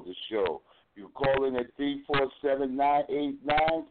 the show. You call in at 347 989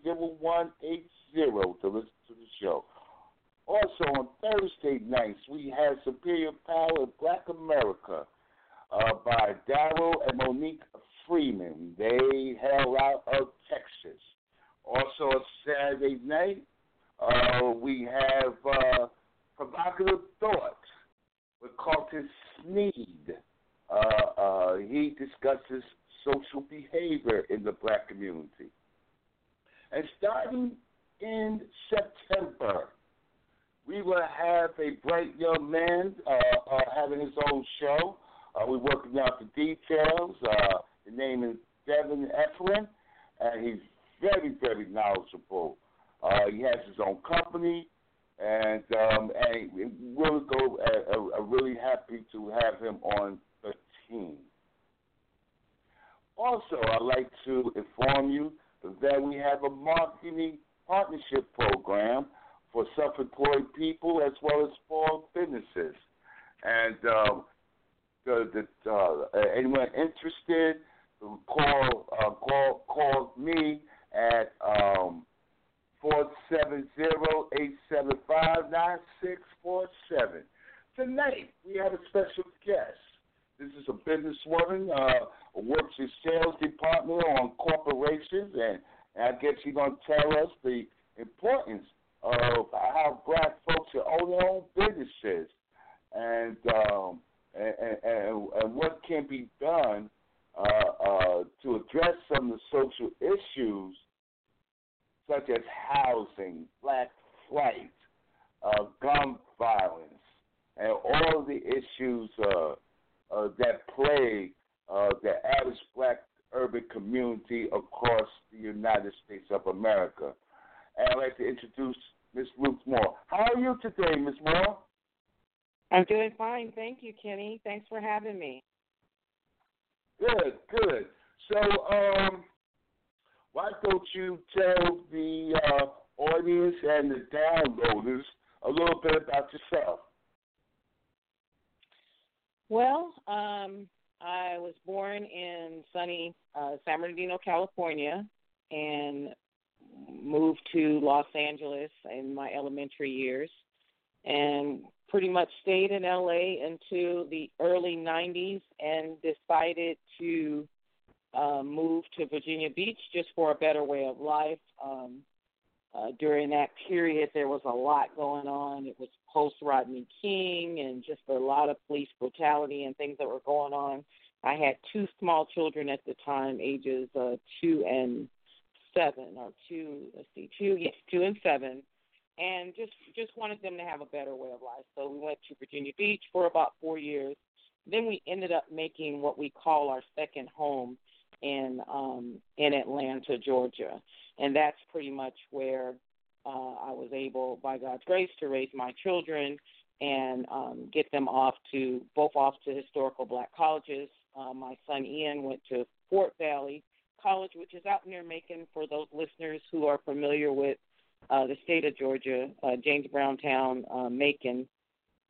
uh, gun violence, and all the issues uh, uh, that plague uh, the average black urban community across the United States of America. And I'd like to introduce Miss Ruth Moore. How are you today, Miss Moore? I'm doing fine. Thank you, Kenny. Thanks for having me. Good, good. So, um, why don't you tell the uh, audience and the downloaders a little bit about yourself? Well, um, I was born in sunny uh, San Bernardino, California, and moved to Los Angeles in my elementary years, and pretty much stayed in LA into the early 90s, and decided to uh, move to Virginia Beach just for a better way of life. Um, uh, during that period, there was a lot going on. It was post Rodney King and just a lot of police brutality and things that were going on. I had two small children at the time, ages uh, two and seven, or two. Let's see, two, yes, two and seven, and just just wanted them to have a better way of life. So we went to Virginia Beach for about four years. Then we ended up making what we call our second home in um, in Atlanta, Georgia, and that's pretty much where uh, I was able, by God's grace, to raise my children and um, get them off to both off to historical black colleges. Uh, my son Ian went to Fort Valley College, which is out near Macon. For those listeners who are familiar with uh, the state of Georgia, uh, James Brown Town, uh, Macon.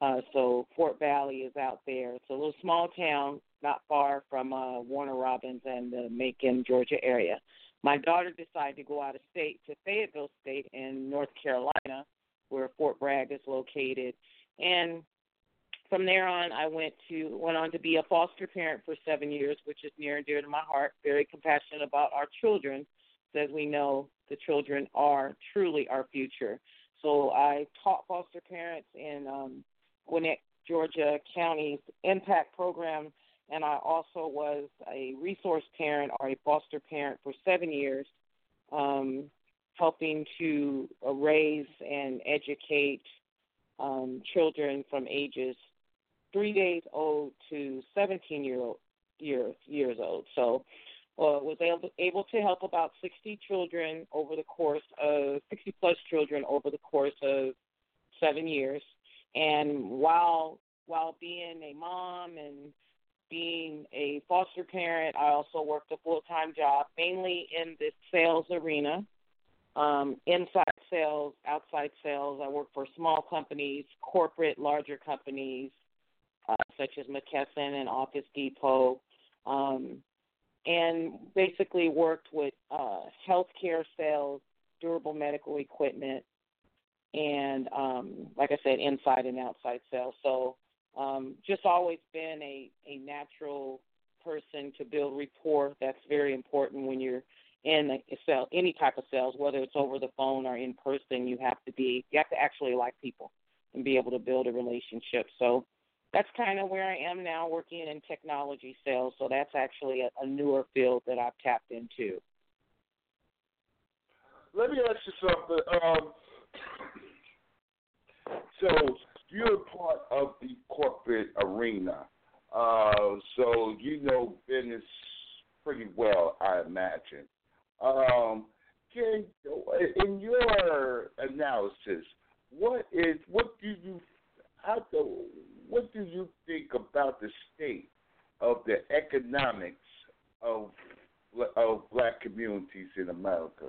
Uh, so Fort Valley is out there. It's a little small town, not far from uh, Warner Robins and the Macon, Georgia area. My daughter decided to go out of state to Fayetteville State in North Carolina, where Fort Bragg is located, and from there on, I went to went on to be a foster parent for seven years, which is near and dear to my heart. Very compassionate about our children, as we know the children are truly our future. So I taught foster parents in um, Gwinnett, Georgia County's Impact Program, and I also was a resource parent or a foster parent for seven years, um, helping to raise and educate um, children from ages three days old to 17 year old, years years old. So uh, was able, able to help about 60 children over the course of 60 plus children over the course of seven years. And while while being a mom and being a foster parent, I also worked a full time job, mainly in the sales arena, um, inside sales, outside sales. I worked for small companies, corporate, larger companies, uh, such as McKesson and Office Depot, um, and basically worked with uh, healthcare sales, durable medical equipment, and um, like I said, inside and outside sales. So um, just always been a, a natural person to build rapport. That's very important when you're in a sell any type of sales, whether it's over the phone or in person. You have to be you have to actually like people and be able to build a relationship. So that's kind of where I am now, working in technology sales. So that's actually a, a newer field that I've tapped into. Let me ask you something. Um, so you're part of the corporate arena, uh, so you know business pretty well, I imagine. Um, can in your analysis, what is what do you how do what do you think about the state of the economics of of black communities in America?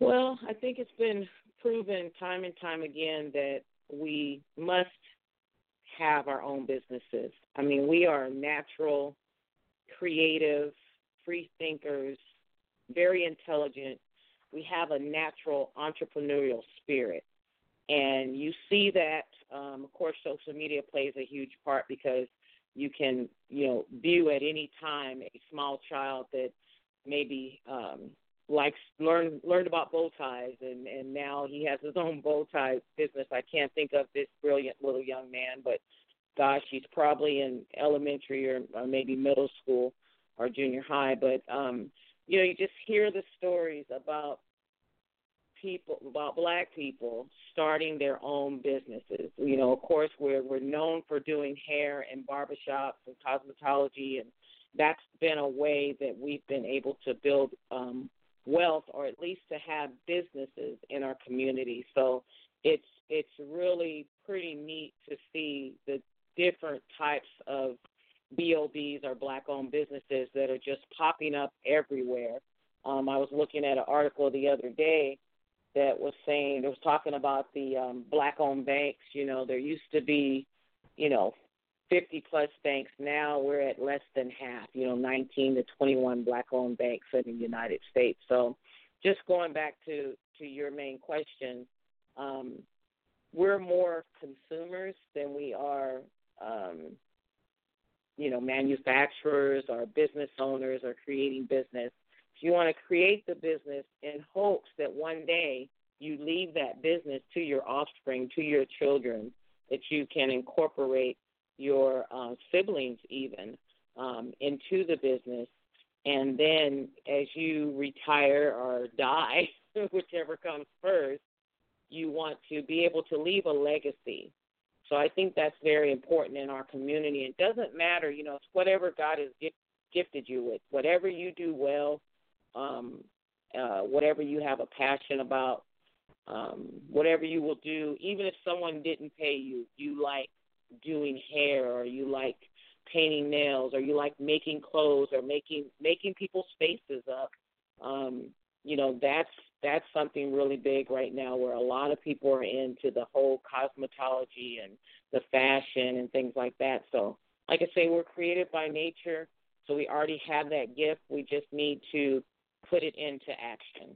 Well, I think it's been proven time and time again that we must have our own businesses. I mean, we are natural, creative, free thinkers, very intelligent. We have a natural entrepreneurial spirit. And you see that, um, of course, social media plays a huge part because you can, you know, view at any time a small child that maybe um, likes learn learned about bow ties and and now he has his own bow tie business. I can't think of this brilliant little young man, but gosh, he's probably in elementary or, or maybe middle school or junior high. But um, you know, you just hear the stories about people about black people starting their own businesses. You know, of course we're we're known for doing hair and barbershops and cosmetology and that's been a way that we've been able to build um wealth or at least to have businesses in our community. So it's it's really pretty neat to see the different types of BOBs or black owned businesses that are just popping up everywhere. Um, I was looking at an article the other day that was saying it was talking about the um, black-owned banks. You know, there used to be, you know, 50 plus banks. Now we're at less than half. You know, 19 to 21 black-owned banks in the United States. So, just going back to to your main question, um, we're more consumers than we are, um, you know, manufacturers or business owners or creating business. If you want to create the business in hopes that one day you leave that business to your offspring, to your children, that you can incorporate your uh, siblings even um, into the business. And then as you retire or die, whichever comes first, you want to be able to leave a legacy. So I think that's very important in our community. It doesn't matter, you know, it's whatever God has gifted you with. Whatever you do well, um, uh, whatever you have a passion about, um, whatever you will do, even if someone didn't pay you, you like doing hair or you like painting nails or you like making clothes or making making people's faces up. Um, you know that's that's something really big right now where a lot of people are into the whole cosmetology and the fashion and things like that. So, like I say, we're created by nature, so we already have that gift. We just need to put it into action.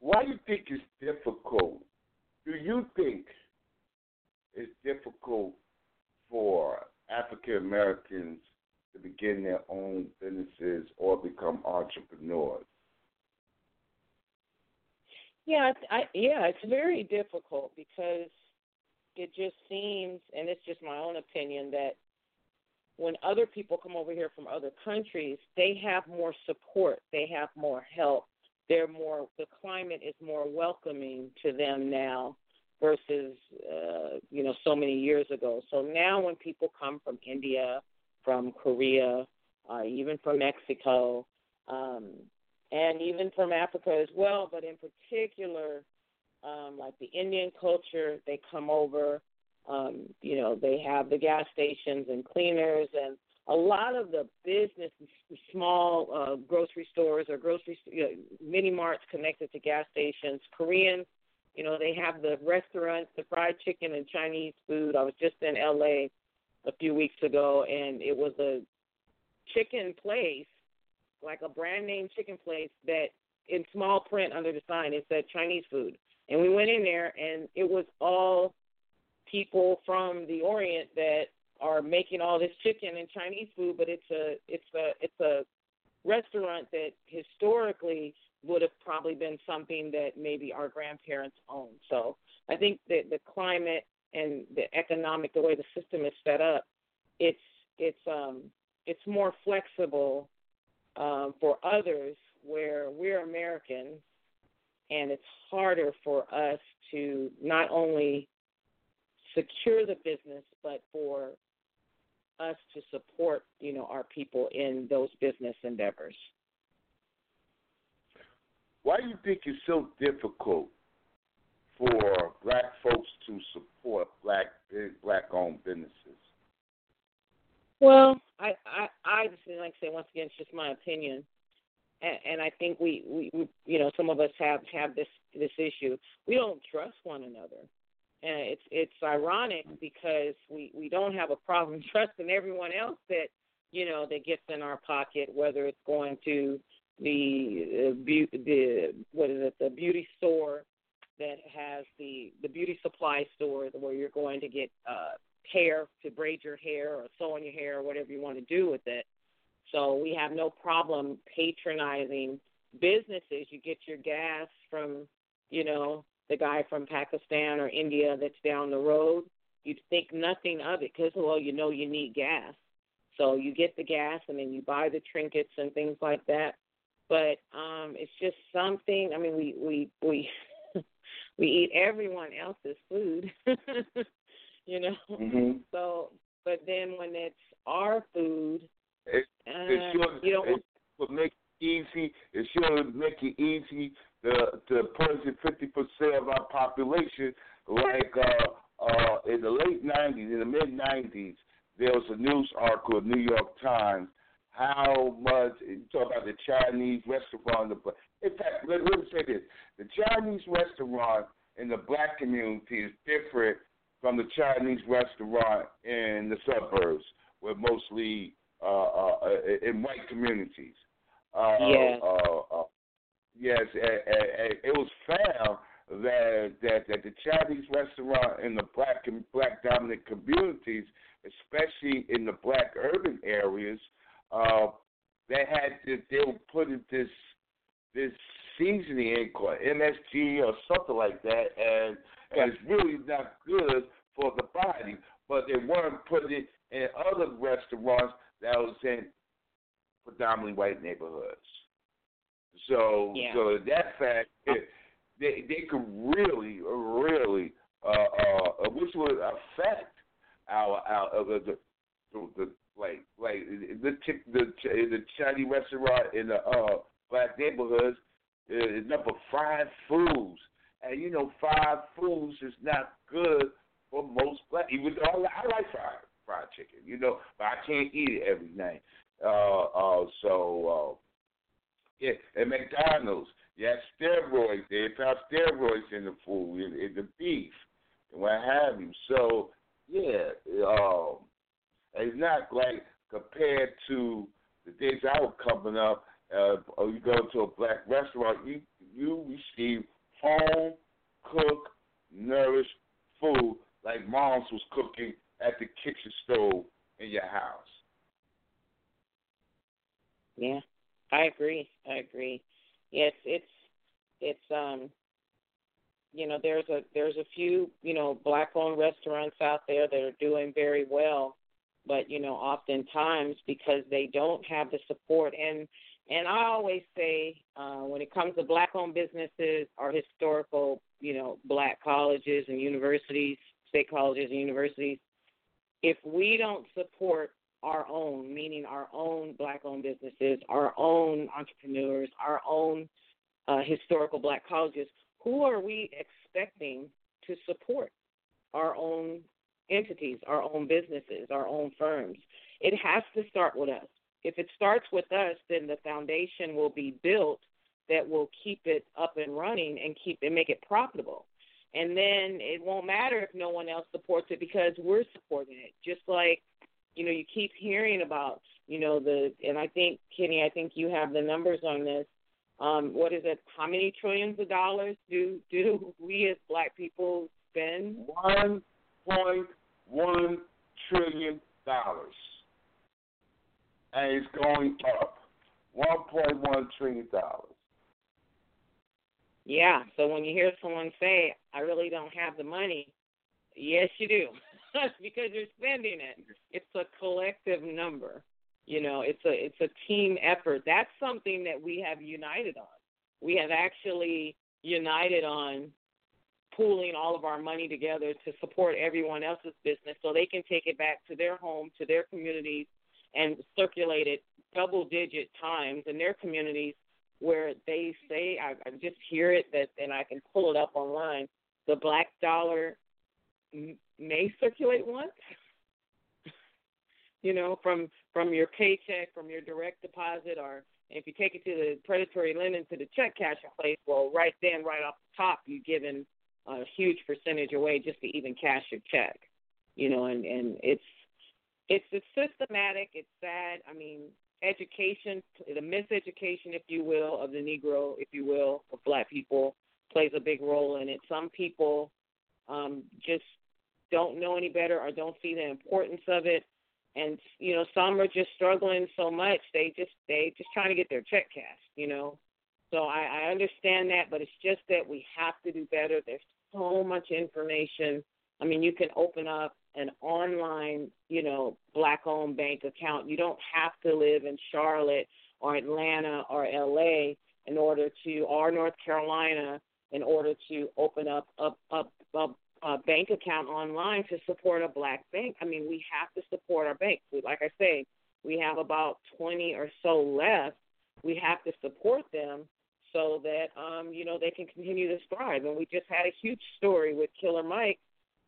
Why do you think it's difficult? Do you think it's difficult for African Americans to begin their own businesses or become entrepreneurs? Yeah, I, yeah, it's very difficult because it just seems, and it's just my own opinion, that when other people come over here from other countries, they have more support, they have more help, they're more, the climate is more welcoming to them now versus, uh, you know, so many years ago. So now when people come from India, from Korea, uh, even from Mexico, um, and even from Africa as well, but in particular, um, like the Indian culture, they come over. Um, you know, they have the gas stations and cleaners, and a lot of the business, small uh, grocery stores or grocery you know, mini marts connected to gas stations. Korean, you know, they have the restaurants, the fried chicken and Chinese food. I was just in LA a few weeks ago, and it was a chicken place, like a brand name chicken place that in small print under the sign it said Chinese food. And we went in there, and it was all people from the Orient that are making all this chicken and Chinese food, but it's a it's a it's a restaurant that historically would have probably been something that maybe our grandparents owned. So I think that the climate and the economic, the way the system is set up, it's it's um, it's more flexible um, for others where we're Americans, and it's harder for us to not only secure the business, but for us to support, you know, our people in those business endeavors. Why do you think it's so difficult for black folks to support black big black owned businesses? Well, I I I just like I say once again, it's just my opinion, and, and I think we, we we you know some of us have have this this issue. We don't trust one another, and it's it's ironic because we we don't have a problem trusting everyone else that you know that gets in our pocket, whether it's going to the uh, the what is it the beauty store that has the the beauty supply store where you're going to get uh, hair to braid your hair or sew on your hair or whatever you want to do with it. So we have no problem patronizing businesses. You get your gas from, you know, the guy from Pakistan or India that's down the road. You'd think nothing of it because, well, you know, you need gas. So you get the gas and then you buy the trinkets and things like that. But um, it's just something. I mean, we we we we eat everyone else's food, you know. Mm-hmm. So, but then when it's our food, it, uh, it sure, you don't. It make it easy. It sure make it easy to to poison fifty percent of our population. Like uh, uh, in the late '90s, in the mid '90s, there was a news article in New York Times how much you talk about the Chinese restaurant. In fact, let, let me say this: the Chinese restaurant in the black community is different from the Chinese restaurant in the suburbs, where mostly uh, uh, in white communities. Uh, yeah. Uh, uh, yes, it was found that, that that the Chinese restaurant in the black black dominant communities, especially in the black urban areas, uh, they had to, they were putting this this seasoning in called MSG or something like that, and, and it's really not good for the body. But they weren't putting it in other restaurants that was in predominantly white neighborhoods. So, yeah. so that fact, it, they they could really, really, uh, uh, which would affect our our uh, the, the, the like the the the Chinese restaurant in the uh, black neighborhoods is number five foods, and you know five foods is not good for most black. Even though I, like fried fried chicken, you know, but I can't eat it every night. Uh, uh, so, uh, Yeah, at McDonald's, have steroids. They have steroids in the food, in, in the beef, and what have you. So, yeah, um, it's not like compared to the days I was coming up. Uh, or you go to a black restaurant, you you receive home cooked, nourished food like mom's was cooking at the kitchen stove in your house. Yeah, I agree. I agree. Yes, it's it's um you know there's a there's a few you know black owned restaurants out there that are doing very well you know oftentimes because they don't have the support. And and I always say uh when it comes to black owned businesses or historical you know black colleges and universities state colleges and universities if we don't support our own, meaning our own black owned businesses, our own entrepreneurs, our own uh, historical black colleges, who are we expecting to support our own entities, our own businesses, our own firms? It has to start with us. If it starts with us, then the foundation will be built that will keep it up and running and keep and make it profitable. And then it won't matter if no one else supports it because we're supporting it. Just like you know, you keep hearing about, you know, the and I think Kenny, I think you have the numbers on this. Um, what is it? How many trillions of dollars do do we as black people spend? One point one trillion dollars, and it's going up. One point one trillion dollars. Yeah. So when you hear someone say, "I really don't have the money," yes, you do. because you're spending it. It's a collective number. You know, it's a it's a team effort. That's something that we have united on. We have actually united on pooling all of our money together to support everyone else's business so they can take it back to their home, to their communities, and circulate it double digit times in their communities where they say, I, I just hear it that, and I can pull it up online. The black dollar may circulate once. you know, from from your paycheck, from your direct deposit, or if you take it to the predatory lending to the check cashing place, well, right then, right off the top, you're giving a huge percentage away just to even cash your check. You know, and and it's it's it's systematic. It's sad. I mean, education, the miseducation, if you will, of the Negro, if you will, of Black people, plays a big role in it. Some people um, just don't know any better or don't see the importance of it and you know some are just struggling so much they just they just trying to get their check cashed you know so I, I understand that but it's just that we have to do better there's so much information i mean you can open up an online you know black owned bank account you don't have to live in charlotte or atlanta or la in order to or north carolina in order to open up a, a, a bank account online to support a black bank. I mean, we have to support our banks. We, like I say, we have about 20 or so left. We have to support them so that um, you know they can continue to thrive. And we just had a huge story with Killer Mike.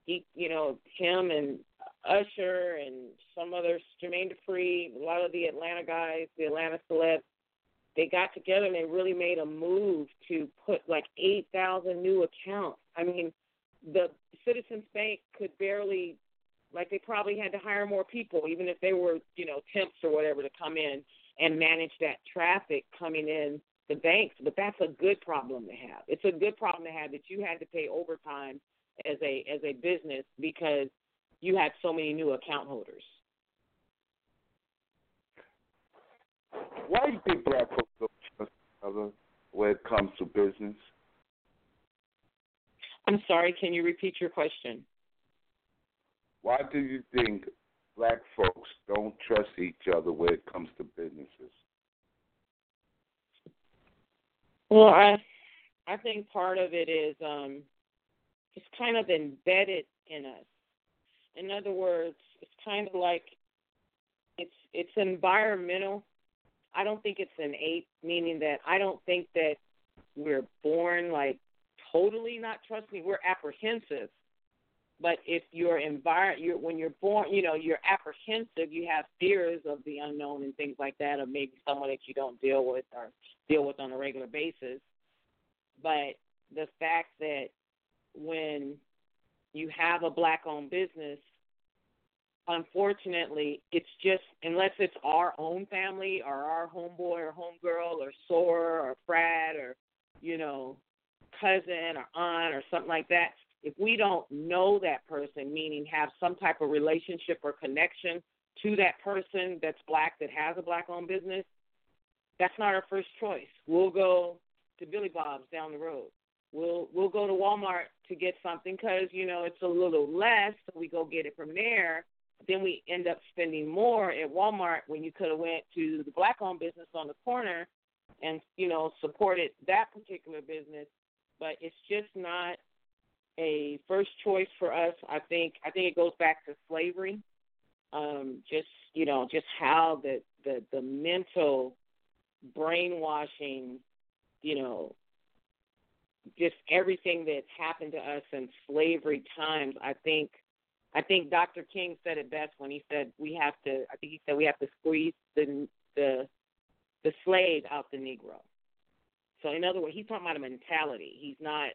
He, you know, him and Usher and some others, Jermaine Dupri, a lot of the Atlanta guys, the Atlanta celebs, they got together and they really made a move to put like 8,000 new accounts. I mean, the Citizens Bank could barely, like they probably had to hire more people, even if they were, you know, temps or whatever to come in and manage that traffic coming in the banks. But that's a good problem to have. It's a good problem to have that you had to pay overtime as a as a business because you had so many new account holders. Why do you think black folks don't trust each other when it comes to business? I'm sorry, can you repeat your question? Why do you think black folks don't trust each other when it comes to businesses? Well, I I think part of it is um it's kind of embedded in us. In other words, it's kind of like it's it's environmental. I don't think it's innate, meaning that I don't think that we're born like totally not trusting. We're apprehensive. But if you're environment, you're when you're born, you know, you're apprehensive. You have fears of the unknown and things like that, of maybe someone that you don't deal with, or deal with on a regular basis. But the fact that when you have a black owned business, unfortunately, it's just unless it's our own family or our homeboy or homegirl or sore or frat or you know cousin or aunt or something like that. If we don't know that person, meaning have some type of relationship or connection to that person that's black that has a black owned business, that's not our first choice. We'll go to Billy Bob's down the road. We'll we'll go to Walmart to get something because you know it's a little less, so we go get it from there. Then we end up spending more at Walmart when you could have went to the black-owned business on the corner and you know supported that particular business. But it's just not a first choice for us. I think I think it goes back to slavery. Um, just you know, just how the the the mental brainwashing, you know, just everything that's happened to us in slavery times. I think I think Dr. King said it best when he said we have to. I think he said we have to squeeze the the the slave out the Negro. So in other words, he's talking about a mentality. He's not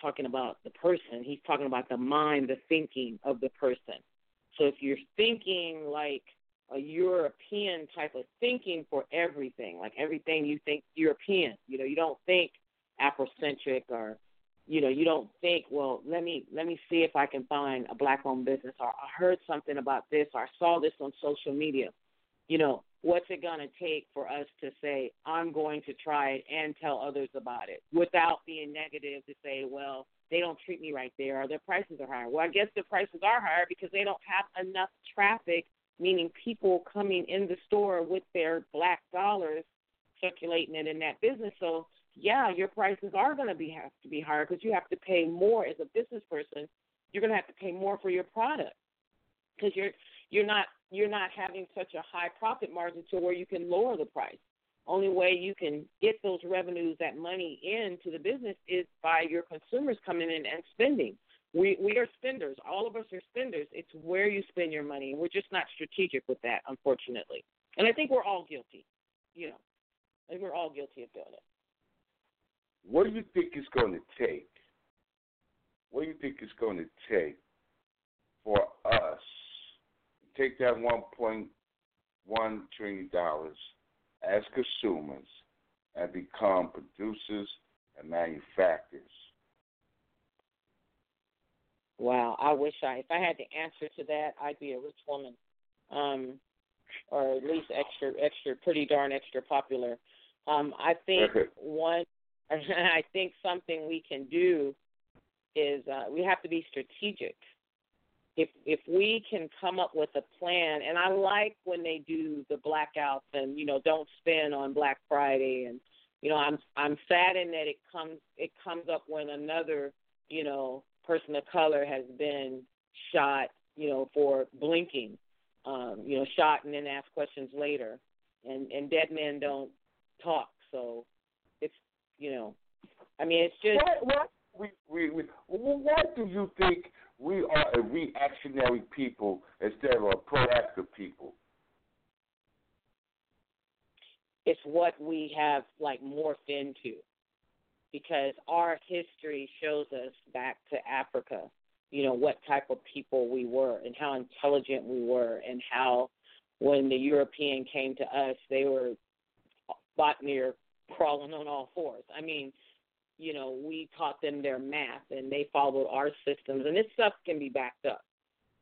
talking about the person. He's talking about the mind, the thinking of the person. So if you're thinking like a European type of thinking for everything, like everything you think European, you know, you don't think Afrocentric or you know, you don't think, well, let me let me see if I can find a black owned business or I heard something about this or I saw this on social media. You know, what's it to take for us to say, I'm going to try it and tell others about it without being negative to say, well, they don't treat me right there or their prices are higher. Well, I guess the prices are higher because they don't have enough traffic, meaning people coming in the store with their black dollars circulating it in that business. So, yeah, your prices are going to be have to be higher because you have to pay more as a business person. You're going to have to pay more for your product because you're you're not you're not having such a high profit margin to where you can lower the price. Only way you can get those revenues, that money into the business is by your consumers coming in and spending. We we are spenders. All of us are spenders. It's where you spend your money. We're just not strategic with that, unfortunately. And I think we're all guilty. You know, I think we're all guilty of doing it. What do you think it's going to take? What do you think it's going to take for us to take that 1.1 trillion dollars as consumers and become producers and manufacturers? Wow, I wish I if I had the answer to that, I'd be a rich woman, um, or at least extra, extra, pretty darn extra popular. Um, I think one, I think something we can do is uh, we have to be strategic if if we can come up with a plan and I like when they do the blackouts and you know don't spend on Black Friday and you know I'm I'm saddened that it comes it comes up when another you know person of color has been shot you know for blinking um you know shot and then asked questions later. And and dead men don't talk. So it's you know I mean it's just what, what we we, we what do you think we are a reactionary people instead of a proactive people. It's what we have like morphed into because our history shows us back to Africa, you know, what type of people we were and how intelligent we were and how when the European came to us, they were bought near crawling on all fours. I mean, you know, we taught them their math and they followed our systems, and this stuff can be backed up.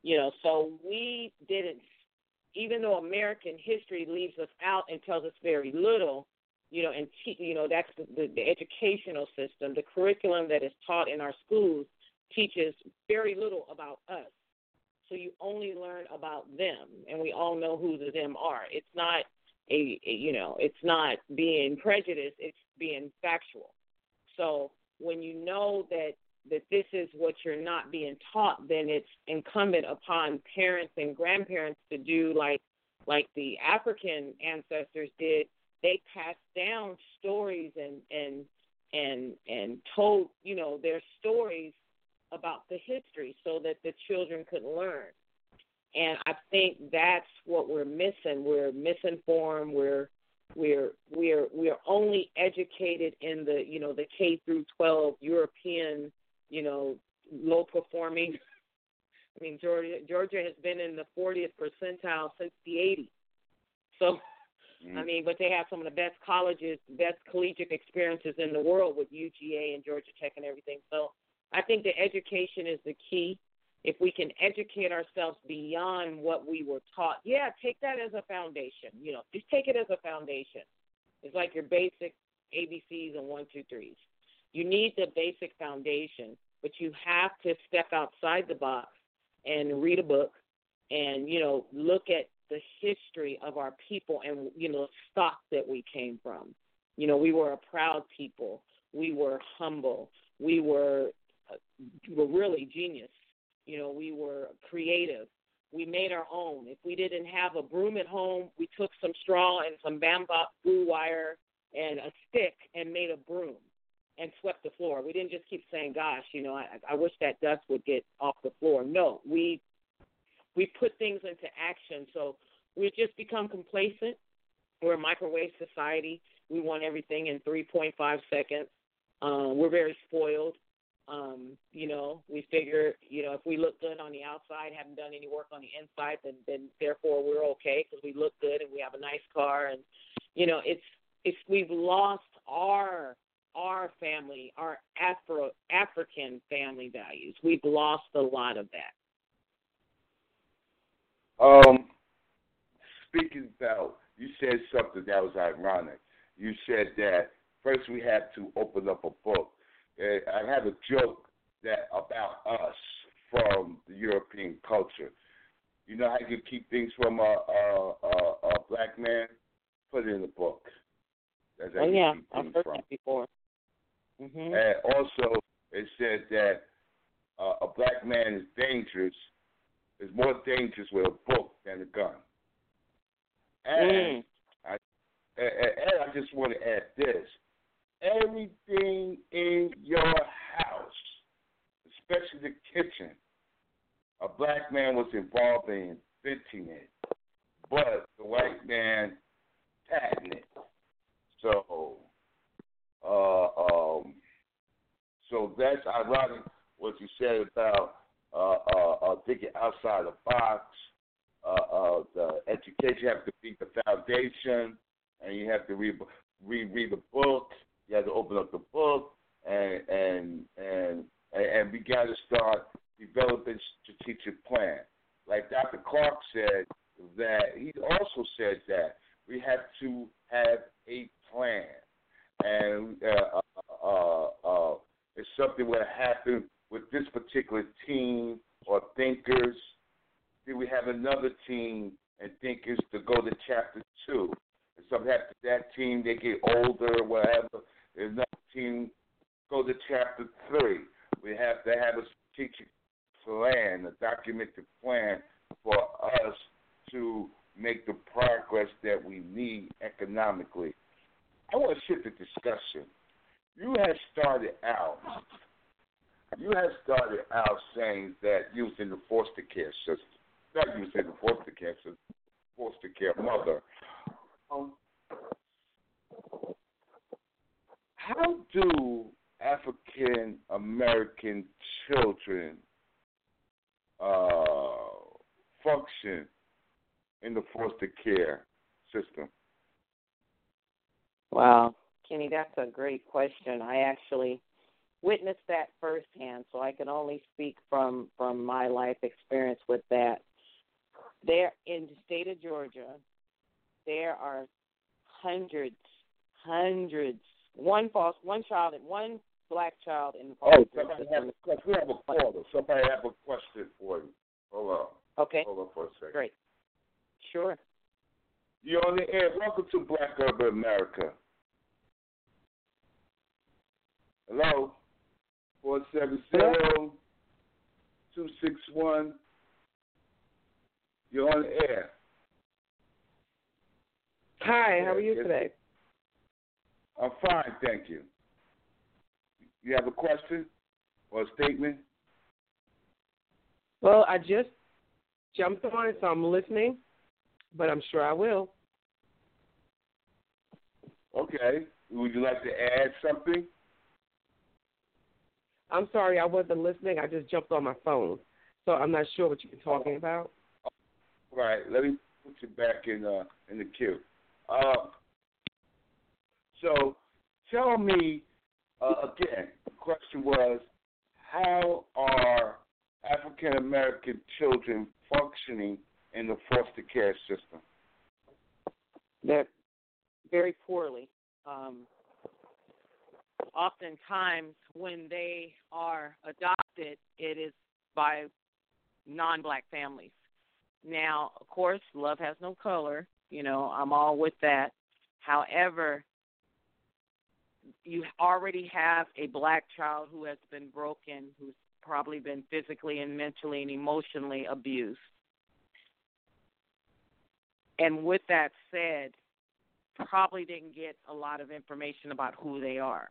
You know, so we didn't, even though American history leaves us out and tells us very little, you know, and te- you know that's the, the, educational system, the curriculum that is taught in our schools teaches very little about us. So you only learn about them, and we all know who the them are. It's not a, a you know, it's not being prejudiced. It's being factual. So when you know that that this is what you're not being taught, then it's incumbent upon parents and grandparents to do like like the African ancestors did. They passed down stories and and and and told you know their stories about the history so that the children could learn. And I think that's what we're missing. We're misinformed. We're We're we're we're only educated in the you know the K through 12 European you know low performing. I mean Georgia Georgia has been in the 40th percentile since the 80s. So mm-hmm. I mean, but they have some of the best colleges, best collegiate experiences in the world with UGA and Georgia Tech and everything. So I think the education is the key. If we can educate ourselves beyond what we were taught, yeah, take that as a foundation. You know, just take it as a foundation. It's like your basic ABCs and one, two, threes. You need the basic foundation, but you have to step outside the box and read a book and, you know, look at the history of our people and, you know, stock that we came from. You know, we were a proud people. We were humble. We were uh, were really genius. You know, we were creative. We made our own. If we didn't have a broom at home, we took some straw and some bamboo wire and a stick and made a broom and swept the floor. We didn't just keep saying, "Gosh, you know, I, I wish that dust would get off the floor." No, we we put things into action. So we've just become complacent. We're a microwave society. We want everything in 3.5 seconds. Um, we're very spoiled. Um, you know, we figure, you know, if we look good on the outside, haven't done any work on the inside, then then therefore we're okay because we look good and we have a nice car, and you know, it's it's we've lost our our family, our Afro African family values. We've lost a lot of that. Um, speaking about, you said something that was ironic. You said that first we had to open up a book I have a joke that about us from the European culture. You know how you keep things from a, a, a, a black man? Put it in the book. That's oh yeah, I've heard from. that before. Mm-hmm. And also, it said that uh, a black man is dangerous, is more dangerous with a book than a gun. And mm. I, and, and I just want to add this: everything in your house, especially the kitchen. A black man was involved in inventing it, but the white man patented it. So, uh, um, so that's ironic what you said about uh, uh, uh, thinking outside the box. Uh, uh, the education you have to be the foundation, and you have to read read read the book you have to open up the book, and and and and we got to start developing strategic plan. Like Dr. Clark said, that he also said that we have to have a plan, and uh, uh, uh, uh, if something would happen with this particular team or thinkers, then we have another team and thinkers to go to chapter two. If something happens to that team, they get older or whatever, there's another team go to chapter three. We have to have a strategic plan, a documented plan for us to make the progress that we need economically. I want to shift the discussion. You had started out you had started out saying that you was in the foster care system. Not you was in the foster care system, foster care mother. Um, how do African American children uh, function in the foster care system? Wow, Kenny, that's a great question. I actually witnessed that firsthand, so I can only speak from from my life experience with that. There in the state of Georgia, there are hundreds, hundreds one false, one child, and one black child in the foster oh, somebody have a question. We have a caller. Somebody have a question for you. Hold on. Okay. Hold on for a second. Great. Sure. You're on the air. Welcome to Black Urban America. Hello. Four seven zero two six one. You're on the air. Hi, how are you today? I'm fine, thank you. You have a question or a statement? Well, I just jumped on it, so I'm listening, but I'm sure I will. Okay. Would you like to add something? I'm sorry, I wasn't listening. I just jumped on my phone, so I'm not sure what you're talking about. All right, Let me put you back in uh, in the queue. Uh, so, tell me uh, again. The question was, how are African American children functioning in the foster care system? They're very poorly. Um, oftentimes, when they are adopted, it is by non black families. Now, of course, love has no color. You know, I'm all with that. However, you already have a black child who has been broken, who's probably been physically and mentally and emotionally abused. And with that said, probably didn't get a lot of information about who they are.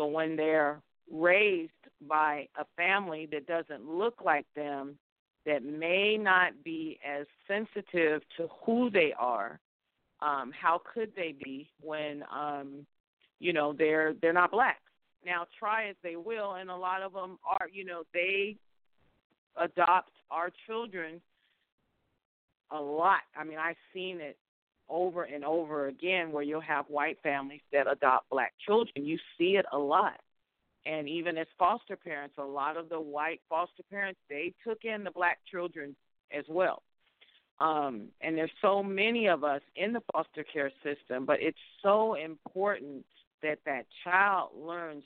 So when they're raised by a family that doesn't look like them, that may not be as sensitive to who they are, um, how could they be when um, you know they're they're not black? Now try as they will, and a lot of them are you know they adopt our children a lot. I mean, I've seen it over and over again where you'll have white families that adopt black children. You see it a lot. And even as foster parents, a lot of the white foster parents, they took in the black children as well. Um, and there's so many of us in the foster care system, but it's so important that that child learns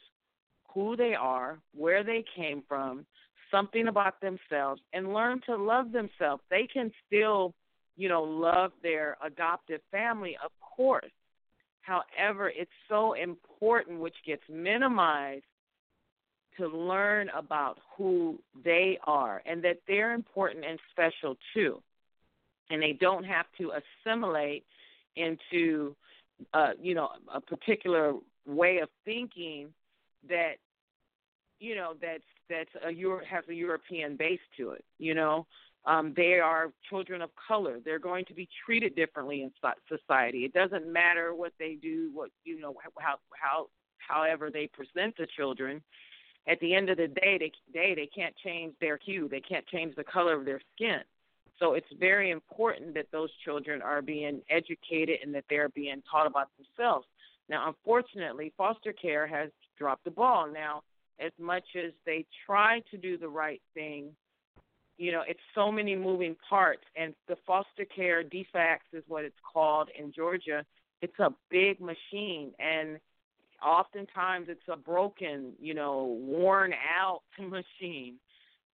who they are, where they came from, something about themselves, and learn to love themselves. They can still you know, love their adoptive family, of course. However, it's so important, which gets minimized, to learn about who they are and that they're important and special too. And they don't have to assimilate into, uh, you know, a particular way of thinking that, you know, that's that's a Euro- has a European base to it. You know, um, they are children of color. They're going to be treated differently in society. It doesn't matter what they do, what you know, how how however they present the children. At the end of the day, they day they can't change their hue. They can't change the color of their skin. So it's very important that those children are being educated and that they're being taught about themselves. Now, unfortunately, foster care has dropped the ball. Now, as much as they try to do the right thing you know, it's so many moving parts. And the foster care DFACS is what it's called in Georgia. It's a big machine, and oftentimes it's a broken, you know, worn out machine.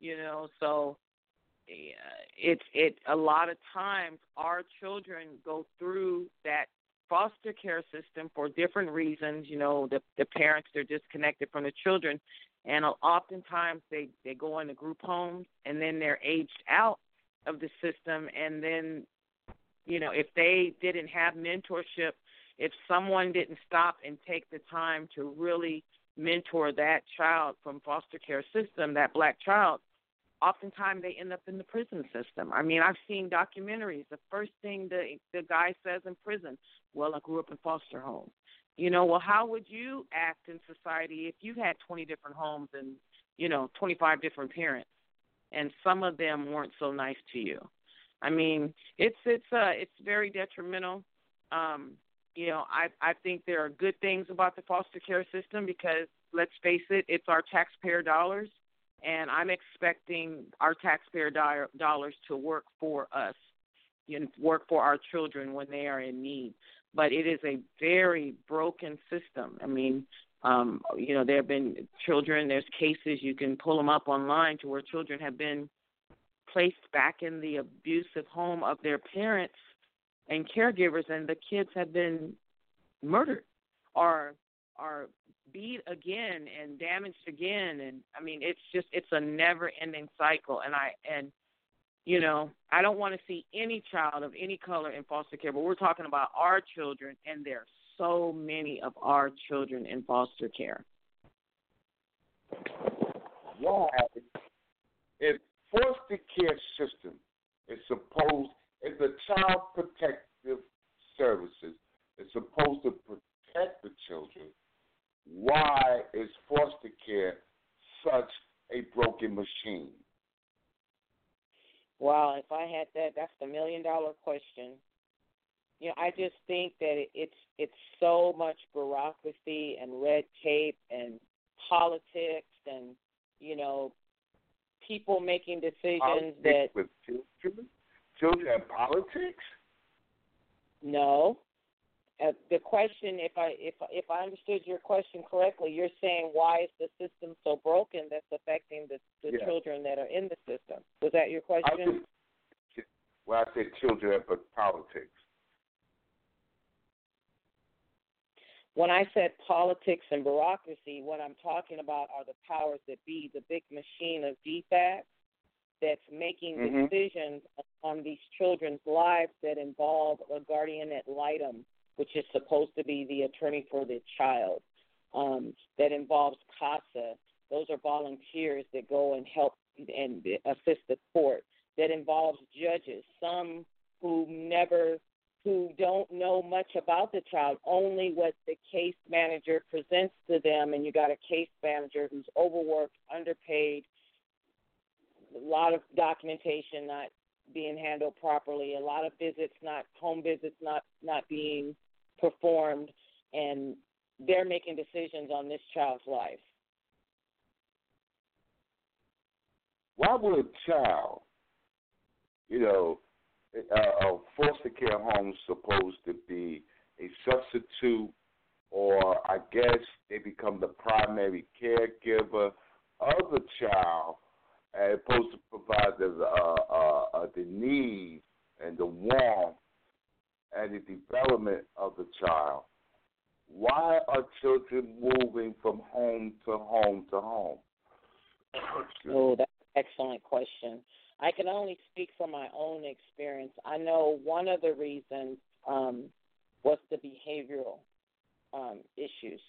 You know, so it's it a lot of times our children go through that foster care system for different reasons. You know, the the parents they're disconnected from the children, and oftentimes they they go into group homes and then they're aged out of the system and then you know if they didn't have mentorship if someone didn't stop and take the time to really mentor that child from foster care system that black child oftentimes they end up in the prison system. I mean i've seen documentaries. The first thing the the guy says in prison well i grew up in foster home you know, well, how would you act in society if you had 20 different homes and, you know, 25 different parents and some of them weren't so nice to you? I mean, it's it's uh it's very detrimental. Um, you know, I I think there are good things about the foster care system because let's face it, it's our taxpayer dollars and I'm expecting our taxpayer dollars to work for us, know, work for our children when they are in need but it is a very broken system. I mean, um, you know, there have been children. There's cases you can pull them up online to where children have been placed back in the abusive home of their parents and caregivers, and the kids have been murdered or are beat again and damaged again. And I mean, it's just it's a never-ending cycle. And I and you know, I don't want to see any child of any color in foster care, but we're talking about our children, and there are so many of our children in foster care. Why, if foster care system is supposed, if the child protective services is supposed to protect the children, why is foster care such a broken machine? Wow, if I had that, that's the million dollar question. You know, I just think that it, it's it's so much bureaucracy and red tape and politics and you know people making decisions politics that with children, children and politics. No, uh, the question, if I if if I understood your question correctly, you're saying why is the system so broken that's affecting the the Yeah. children that are in the system? Was that your question? I well, I said children, but politics. When I said politics and bureaucracy, what I'm talking about are the powers that be, the big machine of DFACS that's making Mhm. decisions on these children's lives that involve a guardian ad litem, which is supposed to be the attorney for the child, um, that involves CASA. Those are volunteers that go and help and assist the court. That involves judges, some who never who don't know much about the child, only what the case manager presents to them, and you got a case manager who's overworked, underpaid, a lot of documentation not being handled properly, a lot of visits not home visits not not being performed, and they're making decisions on this child's life. Why would a child, you know, a, foster care home supposed to be a substitute, or I guess they become the primary caregiver of the child, as opposed to provide the uh, uh, uh, the needs and the warmth and the development of the child. Why are children moving from home to home to home? Oh, that's an excellent question. I can only speak from my own experience. I know one of the reasons um, was the behavioral um, issues.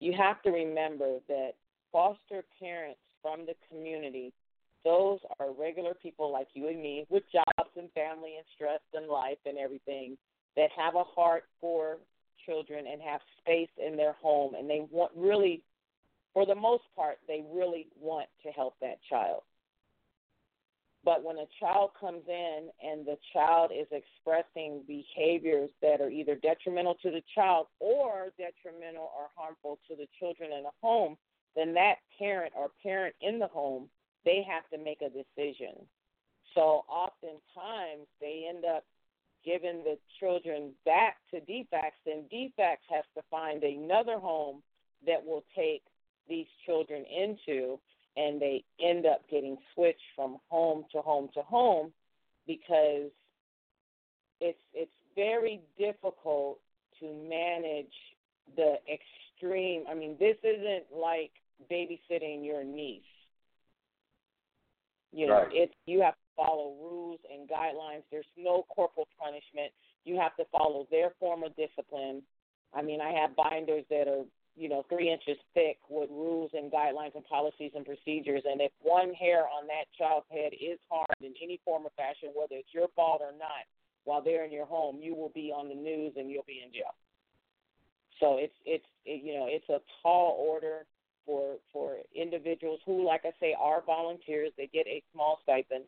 You have to remember that foster parents from the community, those are regular people like you and me with jobs and family and stress and life and everything that have a heart for children and have space in their home and they want really for the most part they really want to help that child but when a child comes in and the child is expressing behaviors that are either detrimental to the child or detrimental or harmful to the children in the home, then that parent or parent in the home, they have to make a decision. So oftentimes they end up giving the children back to DFACS, then DFACS has to find another home that will take these children into and they end up getting switched from home to home to home because it's it's very difficult to manage the extreme I mean this isn't like babysitting your niece. You know, Right. it's you have follow rules and guidelines. There's no corporal punishment. You have to follow their form of discipline. I mean, I have binders that are you know, three inches thick with rules and guidelines and policies and procedures. And if one hair on that child's head is harmed in any form or fashion, whether it's your fault or not, while they're in your home, you will be on the news and you'll be in jail. So it's it's it, you know it's a tall order for for individuals who, like I say, are volunteers. They get a small stipend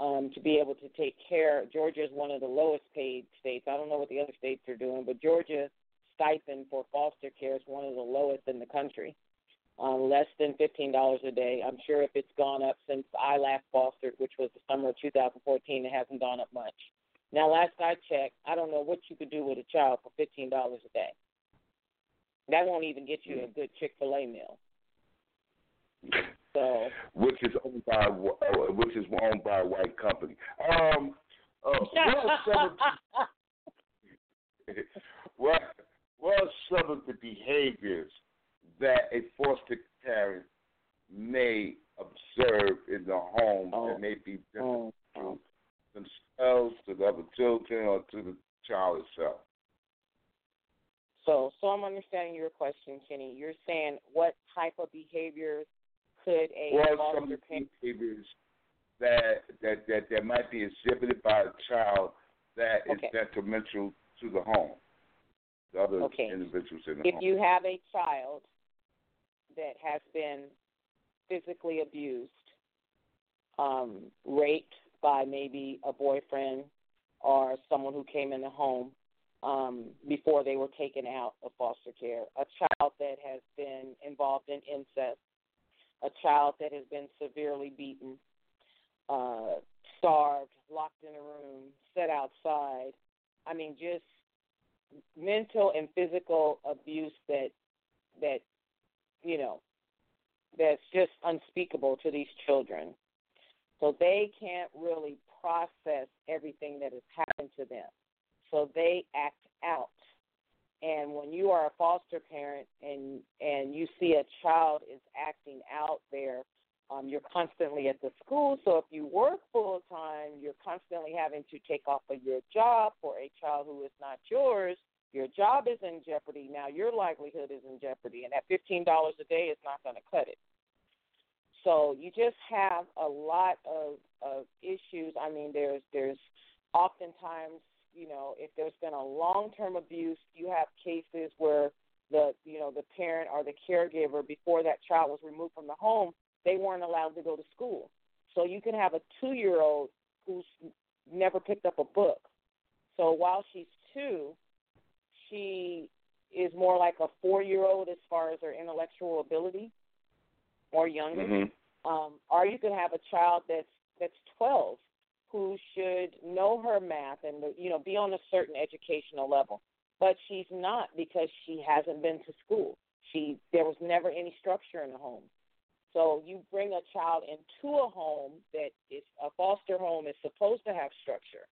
um, to be able to take care. Georgia is one of the lowest paid states. I don't know what the other states are doing, but Georgia stipend for foster care is one of the lowest in the country, um, less than fifteen dollars a day. I'm sure if it's gone up since I last fostered, which was the summer of 2014, it hasn't gone up much. Now, last I checked, I don't know what you could do with a child for fifteen dollars a day. That won't even get you a good Chick Fil A meal. So, which is owned by uh, which is owned by a white company. Um, uh, what are some of what what are some of the behaviors that a foster parent may observe in the home Oh. that may be different um, to themselves, to the other children, or to the child itself? so, so I'm understanding your question, Kenny. You're saying what type of behaviors could a are foster some of the parent? behaviors that that that that might be exhibited by a child that is Okay. detrimental to the home? the other Okay. individuals in the home. if home. you have a child that has been physically abused, um, raped by maybe a boyfriend or someone who came in the home um, before they were taken out of foster care, a child that has been involved in incest, a child that has been severely beaten, uh, starved, locked in a room, set outside. I mean, just mental and physical abuse that that you know that's just unspeakable to these children. So they can't really process everything that has happened to them. So they act out. And when you are a foster parent and and you see a child is acting out there, um, you're constantly at the school. So if you work full time, you're constantly having to take off of your job for a child who is not yours. Your job is in jeopardy. Now your livelihood is in jeopardy, and that fifteen dollars a day is not going to cut it. So you just have a lot of of issues. I mean, there's there's oftentimes you know if there's been a long term abuse, you have cases where the you know the parent or the caregiver before that child was removed from the home, they weren't allowed to go to school. So you can have a two year old who's never picked up a book. So while she's two, she is more like a four year old as far as her intellectual ability or younger. Mm-hmm. Um, or you can have a child that's that's twelve who should know her math and you know be on a certain educational level, but she's not because she hasn't been to school. She there was never any structure in the home. So you bring a child into a home that is a foster home is supposed to have structure.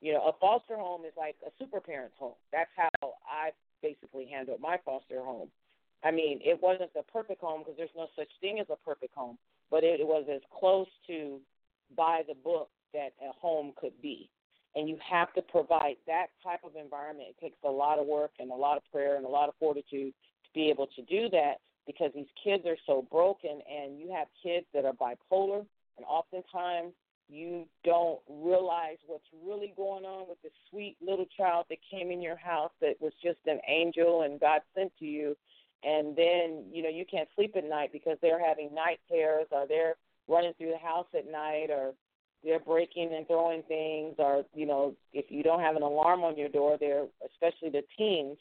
You know, a foster home is like a super parent's home. That's how I basically handled my foster home. I mean, it wasn't the perfect home because there's no such thing as a perfect home, but it was as close to by the book that a home could be. And you have to provide that type of environment. It takes a lot of work and a lot of prayer and a lot of fortitude to be able to do that because these kids are so broken and you have kids that are bipolar and oftentimes you don't realize what's really going on with this sweet little child that came in your house that was just an angel and God sent to you and then you know you can't sleep at night because they're having night terrors or they're running through the house at night or they're breaking and throwing things or you know if you don't have an alarm on your door they're especially the teens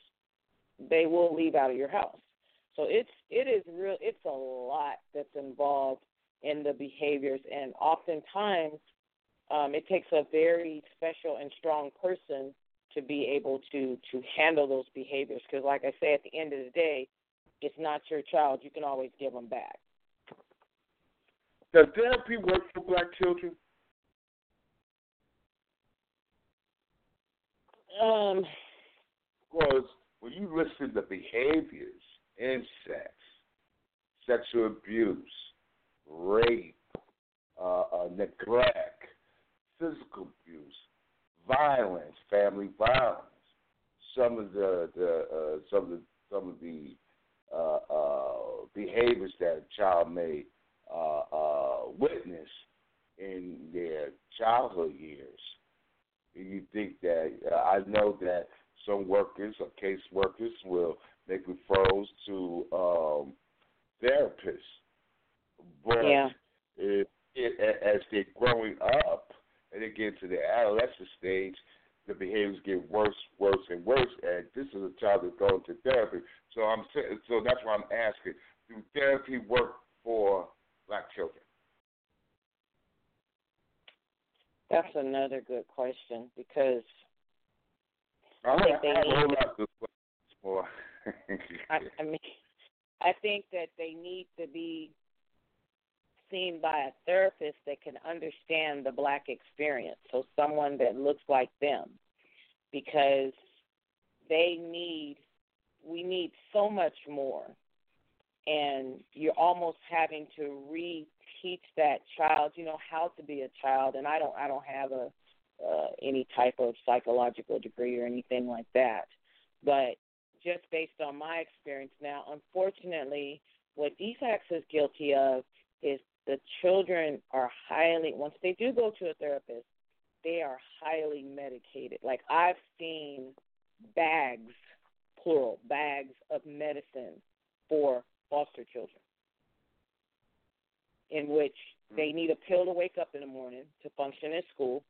they will leave out of your house so it's it is real it's a lot that's involved in the behaviors and oftentimes um, it takes a very special and strong person to be able to to handle those behaviors because like i say at the end of the day it's not your child you can always give them back Does therapy work for black children? Um Because when you listen to behaviors, incest, sexual abuse, rape, uh, uh, neglect, physical abuse, violence, family violence, some of the, the uh, some of the some of the uh, uh, behaviors that a child may uh, witness in their childhood years. You think that uh, I know that some workers or case workers will make referrals to um, therapists, but Yeah. it, it, as they're growing up and they get to the adolescent stage, the behaviors get worse, worse, and worse. And this is a child that's going to therapy. So I'm so that's why I'm asking: Do therapy work for black children? That's another good question because I have, think they I have a whole need- for. I, I mean, I think that they need to be seen by a therapist that can understand the black experience. So someone that looks like them, because they need, we need so much more, and you're almost having to reteach that child, you know, how to be a child. And I don't, I don't have a uh, any type of psychological degree or anything like that, but just based on my experience now, unfortunately, what DFACS is guilty of is the children are highly, once they do go to a therapist, they are highly medicated. Like I've seen bags plural, bags of medicine for foster children, in which they need a pill to wake up in the morning to function at school,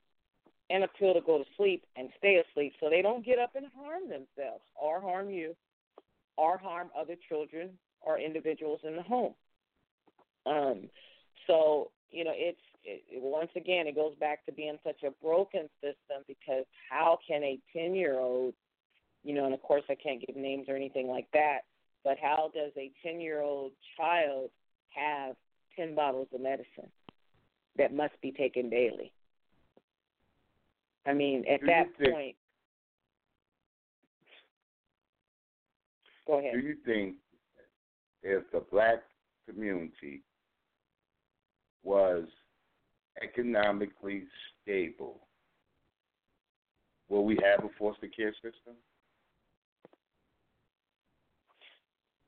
and a pill to go to sleep and stay asleep so they don't get up and harm themselves or harm you or harm other children or individuals in the home. Um, so, you know, it's it, once again, it goes back to being such a broken system because how can a 10 year old, you know, and of course I can't give names or anything like that, but how does a 10 year old child have 10 bottles of medicine that must be taken daily? I mean, at do that think, point, go ahead. Do you think if the black community was economically stable, will we have a foster care system?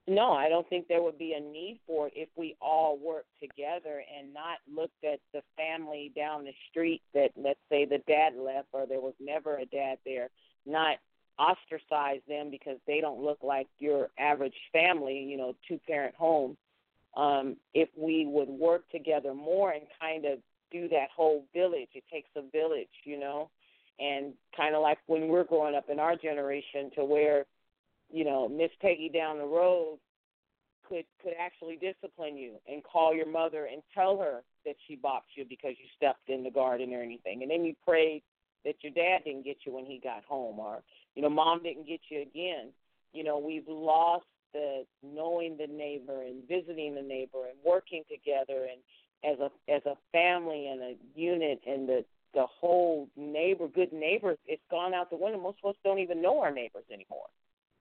No, I don't think there would be a need for it if we all worked together and not looked at the family down the street that, let's say, the dad left or there was never a dad there, not ostracize them because they don't look like your average family, you know, two parent home. Um, if we would work together more and kind of do that whole village, it takes a village, you know, and kind of like when we're growing up in our generation to where you know, Miss Peggy down the road could could actually discipline you and call your mother and tell her that she bopped you because you stepped in the garden or anything. And then you prayed that your dad didn't get you when he got home or, you know, mom didn't get you again. You know, we've lost the knowing the neighbor and visiting the neighbor and working together and as a as a family and a unit and the the whole neighbor good neighbors it's gone out the window most of us don't even know our neighbors anymore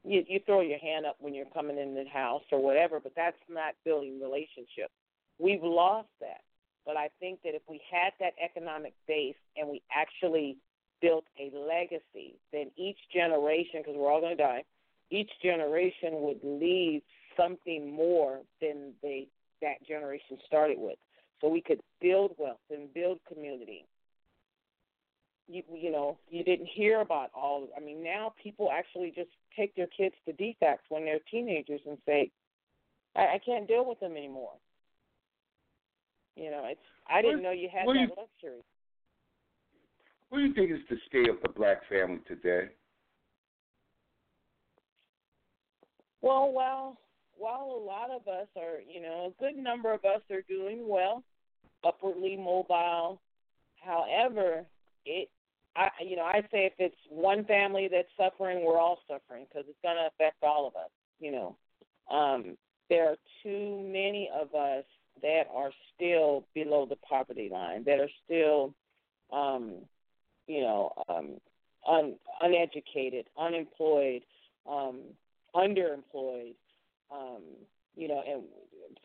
you you throw your hand up when you're coming in the house or whatever, but that's not building relationships. We've lost that. But I think that if we had that economic base and we actually built a legacy, then each generation, because we're all going to die, each generation would leave something more than they that generation started with. So we could build wealth and build community you you know you didn't hear about all i mean now people actually just take their kids to DFCS when they're teenagers and say i, I can't deal with them anymore. You know it's i didn't know you had that you, luxury. What do you think is the state of the black family today? Well well while a lot of us are you know a good number of us are doing well upwardly mobile however it I, you know, I say if it's one family that's suffering, we're all suffering because it's going to affect all of us. You know, um, there are too many of us that are still below the poverty line, that are still, um, you know, um, un, uneducated, unemployed, um, underemployed, um, you know, and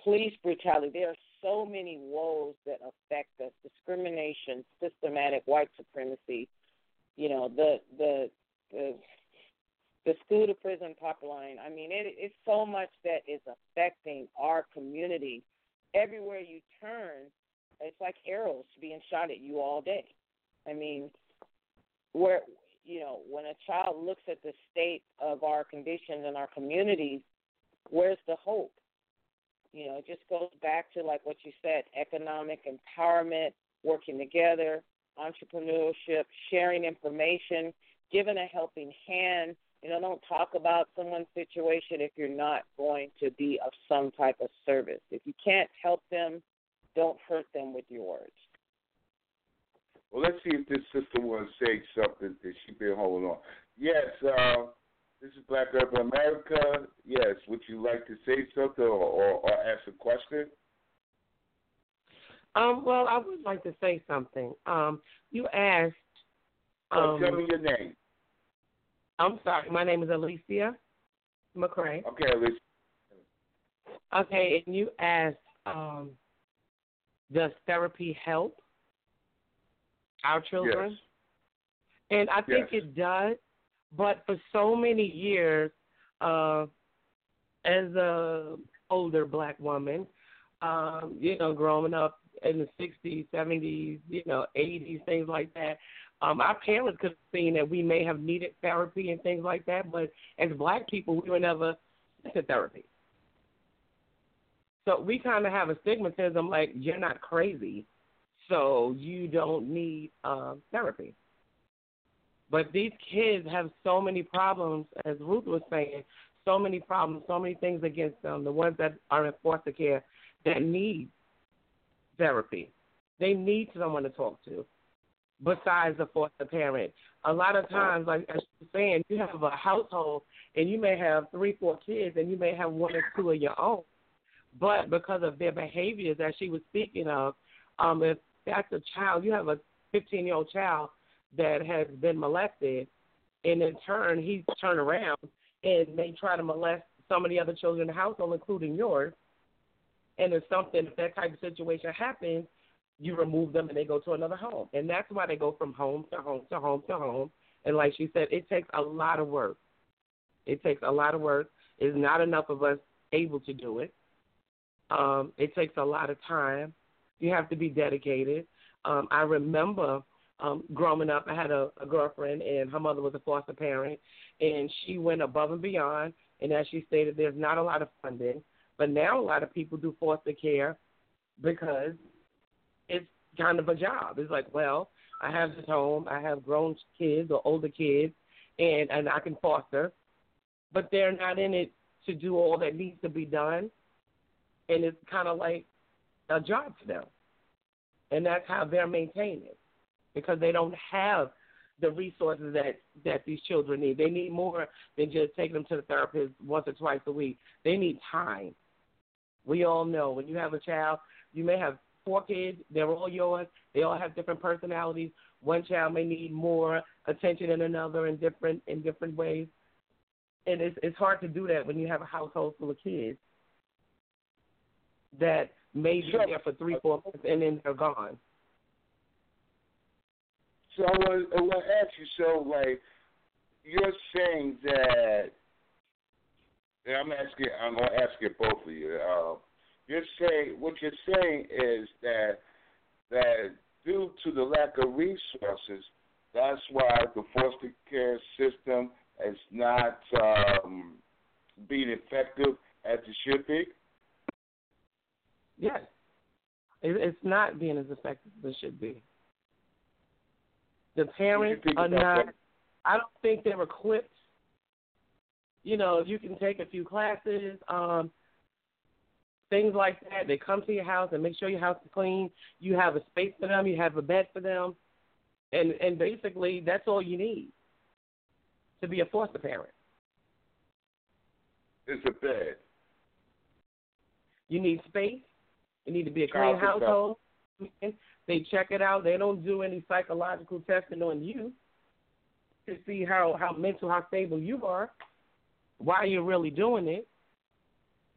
police brutality. There are so many woes that affect us: discrimination, systematic white supremacy, you know the the the the school to prison pipeline. I mean, it, it's so much that is affecting our community. Everywhere you turn, it's like arrows being shot at you all day. I mean, where you know when a child looks at the state of our conditions in our communities, where's the hope? You know, it just goes back to like what you said, economic empowerment, working together, entrepreneurship, sharing information, giving a helping hand. You know, don't talk about someone's situation if you're not going to be of some type of service. If you can't help them, don't hurt them with your words. Well, let's see if this sister to say something that she's been holding on. Yes, uh, this is Black Urban America. Yes, would you like to say something or, or, or ask a question? Um, well, I would like to say something. Um, you asked. Um, oh, tell me your name. I'm sorry. My name is Alicia McCray. Okay, Alicia. Okay, and you asked, um, does therapy help our children? Yes. And I think yes. it does, but for so many years, uh, as a older black woman, um, you know, growing up in the 60s, 70s, you know, 80s, things like that. Um, our parents could have seen that we may have needed therapy and things like that, but as black people, we were never into therapy. So we kind of have a stigmatism like you're not crazy, so you don't need uh, therapy. But these kids have so many problems, as Ruth was saying, so many problems, so many things against them. The ones that are in foster care that need therapy, they need someone to talk to besides the foster parent. A lot of times, like as you're saying, you have a household and you may have three, four kids, and you may have one or two of your own. But because of their behaviors, that she was speaking of, um, if that's a child, you have a 15 year old child that has been molested, and in turn, he's turned around and may try to molest some of the other children in the household, including yours. And if something, if that type of situation happens, you remove them and they go to another home. And that's why they go from home to home to home to home. And like she said, it takes a lot of work. It takes a lot of work. It's not enough of us able to do it. Um, it takes a lot of time. You have to be dedicated. Um, I remember um, growing up, I had a, a girlfriend, and her mother was a foster parent, and she went above and beyond. And as she stated, there's not a lot of funding, but now a lot of people do foster care because it's kind of a job. It's like, well, I have this home, I have grown kids or older kids, and and I can foster, but they're not in it to do all that needs to be done, and it's kind of like a job for them, and that's how they're maintaining it because they don't have the resources that that these children need. They need more than just taking them to the therapist once or twice a week. They need time. We all know when you have a child, you may have four kids. They're all yours. They all have different personalities. One child may need more attention than another in different in different ways. And it's it's hard to do that when you have a household full of kids that may be there for three, four months and then they're gone. So I want, I want to ask you. So, like, you're saying that, and I'm asking. I'm going to ask you both of you. Uh, you're saying what you're saying is that that due to the lack of resources, that's why the foster care system is not um, being effective as it should be. Yes, it's not being as effective as it should be. The parents are not. I don't think they're equipped. You know, you can take a few classes, um, things like that. They come to your house and make sure your house is clean. You have a space for them. You have a bed for them, and and basically that's all you need to be a foster parent. It's a bed. You need space. You need to be a clean household. They check it out. They don't do any psychological testing on you to see how how mental, how stable you are, why you're really doing it.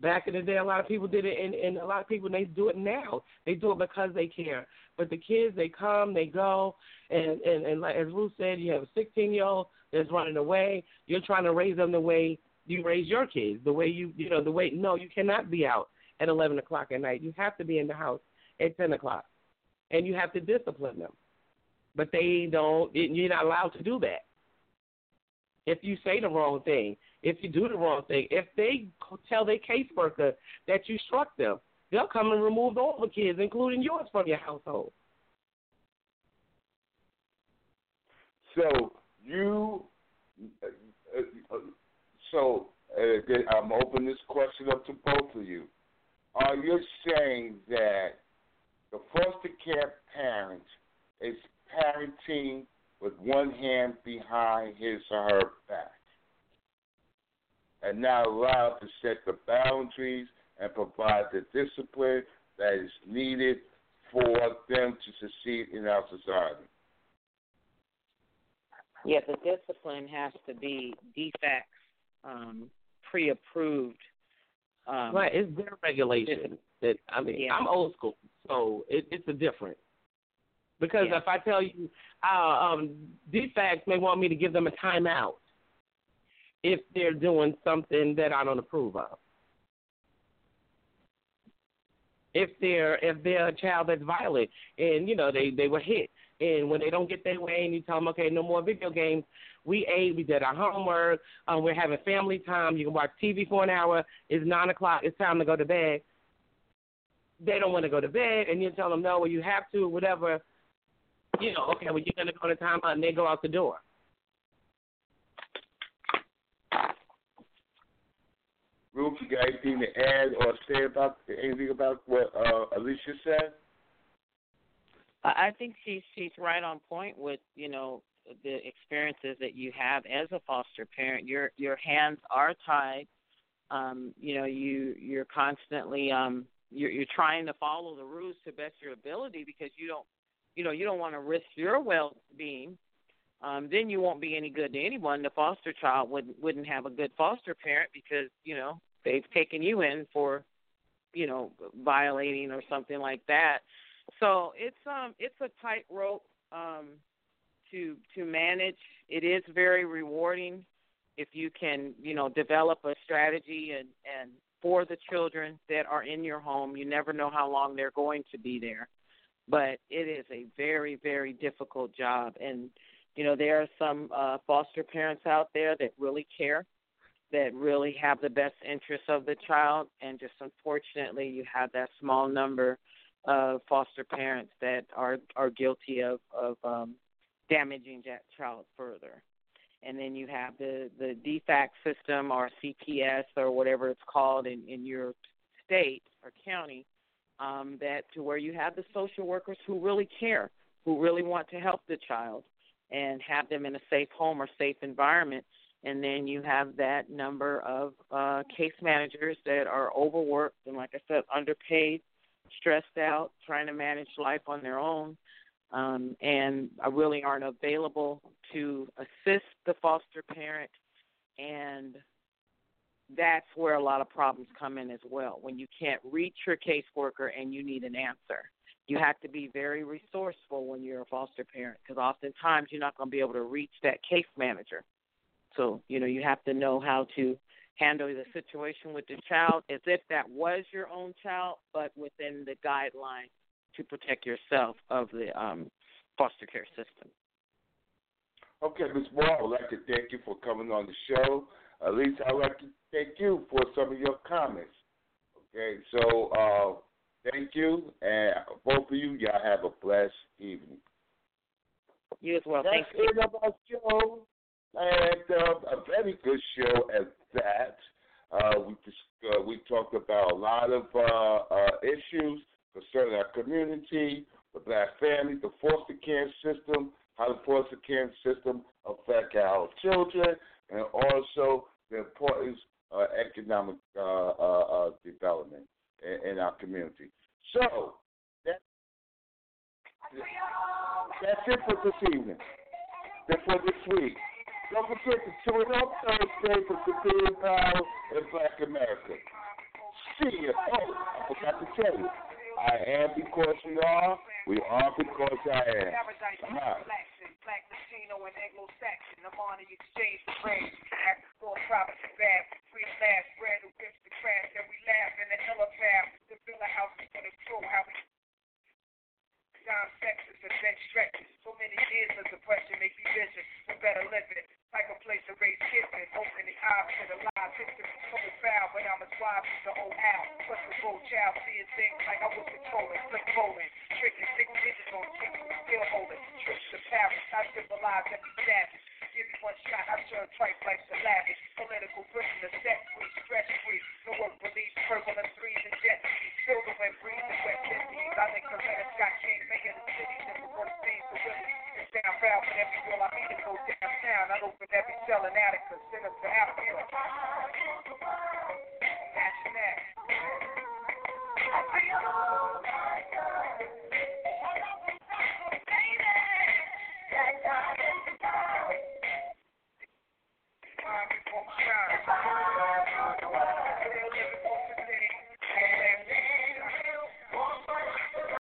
Back in the day, a lot of people did it, and, and a lot of people they do it now. They do it because they care. But the kids, they come, they go, and and, and like as Ruth said, you have a 16 year old that's running away. You're trying to raise them the way you raise your kids, the way you you know the way. No, you cannot be out at 11 o'clock at night. You have to be in the house at 10 o'clock and you have to discipline them. But they don't. You're not allowed to do that. If you say the wrong thing, if you do the wrong thing, if they tell their caseworker that you struck them, they'll come and remove all the kids, including yours, from your household. So you, so I'm opening this question up to both of you. Are you saying that the foster care parent is parenting with one hand behind his or her back and not allowed to set the boundaries and provide the discipline that is needed for them to succeed in our society. Yeah, the discipline has to be DFCS um, pre-approved. Um, right, it's their regulation. That I mean, yeah. I'm old school. So it, it's a different. Because yeah. if I tell you, uh, um, DFCS may want me to give them a timeout if they're doing something that I don't approve of. if they're if they're a child that's violent and you know they they were hit. And when they don't get their way and you tell them okay no more video games. We ate we did our homework um we're having family time. You can watch tv for an hour. It's nine o'clock. It's time to go to bed. They don't want to go to bed and you tell them no well you have to whatever. You know okay well you're to go to timeout and they go out the door Ruth, you got anything to add or say about anything about what uh, Alicia said? I think she's she's right on point with you know the experiences that you have as a foster parent. Your your hands are tied. Um, you know you you're constantly um, you're you're trying to follow the rules to best your ability because you don't you know you don't want to risk your well being. Um, then you won't be any good to anyone. The foster child wouldn't wouldn't have a good foster parent because you know they've taken you in for you know violating or something like that. So it's um it's a tightrope um to to manage. It is very rewarding if you can you know develop a strategy and and for the children that are in your home. You never know how long they're going to be there but it is a very very difficult job. And you know there are some uh foster parents out there that really care that really have the best interests of the child, and just unfortunately, you have that small number of foster parents that are are guilty of of um, damaging that child further. And then you have the the DFAC system or CPS or whatever it's called in in your state or county, um, that to where you have the social workers who really care, who really want to help the child and have them in a safe home or safe environment and then you have that number of uh, case managers that are overworked and, like I said, underpaid, stressed out, trying to manage life on their own, um, and really aren't available to assist the foster parent. And that's where a lot of problems come in as well. When you can't reach your caseworker and you need an answer, you have to be very resourceful when you're a foster parent because oftentimes you're not going to be able to reach that case manager so, you know, you have to know how to handle the situation with the child as if that was your own child, but within the guidelines to protect yourself of the um, foster care system. Okay, Ms. Moore, I would like to thank you for coming on the show. At least I'd like to thank you for some of your comments. Okay, so uh, thank you, and both of you, y'all have a blessed evening. You as well. That's thank you. it about show and uh, a very good show at that. Uh, we just, uh, we talked about a lot of uh, uh, issues concerning our community, the black family, the foster care system, how the foster care system affect our children, and also the importance of economic uh, uh, development in, in, our community. So that, that's it for this evening. That's for this week. Don't forget to tune up Thursday for Superior Power in Black America. See you. Oh, I forgot to tell you. I am because we are. We are because I am. Come on. Black Latino and Anglo-Saxon, I'm on the exchange of race. After four profits and bad, free last bread against the crash, and we laugh in the elevator to feel a house we gonna throw, how we down sexes and then stretches. So many years of depression make me vision for better living. Like a place to raise kids and open the eyes to the. It's the total foul, but I'm a swab to the old owl. Plus the old child seeing things like I was controlling, flip rolling, tricking, six digits on chicken, still holding. Tricks the Paris, I civilize every savage. Give me one shot, I serve twice like the lavish. Political prisoner, set free, stress free. No work release, purple and threes and jet skis. The wind breeze wet disease. I think Coretta Scott King making the city never work things for Willie. It's down proud for every girl I meet to go downtown. I open every cell and attic send us to Africa. That's next. I feel like Time before time.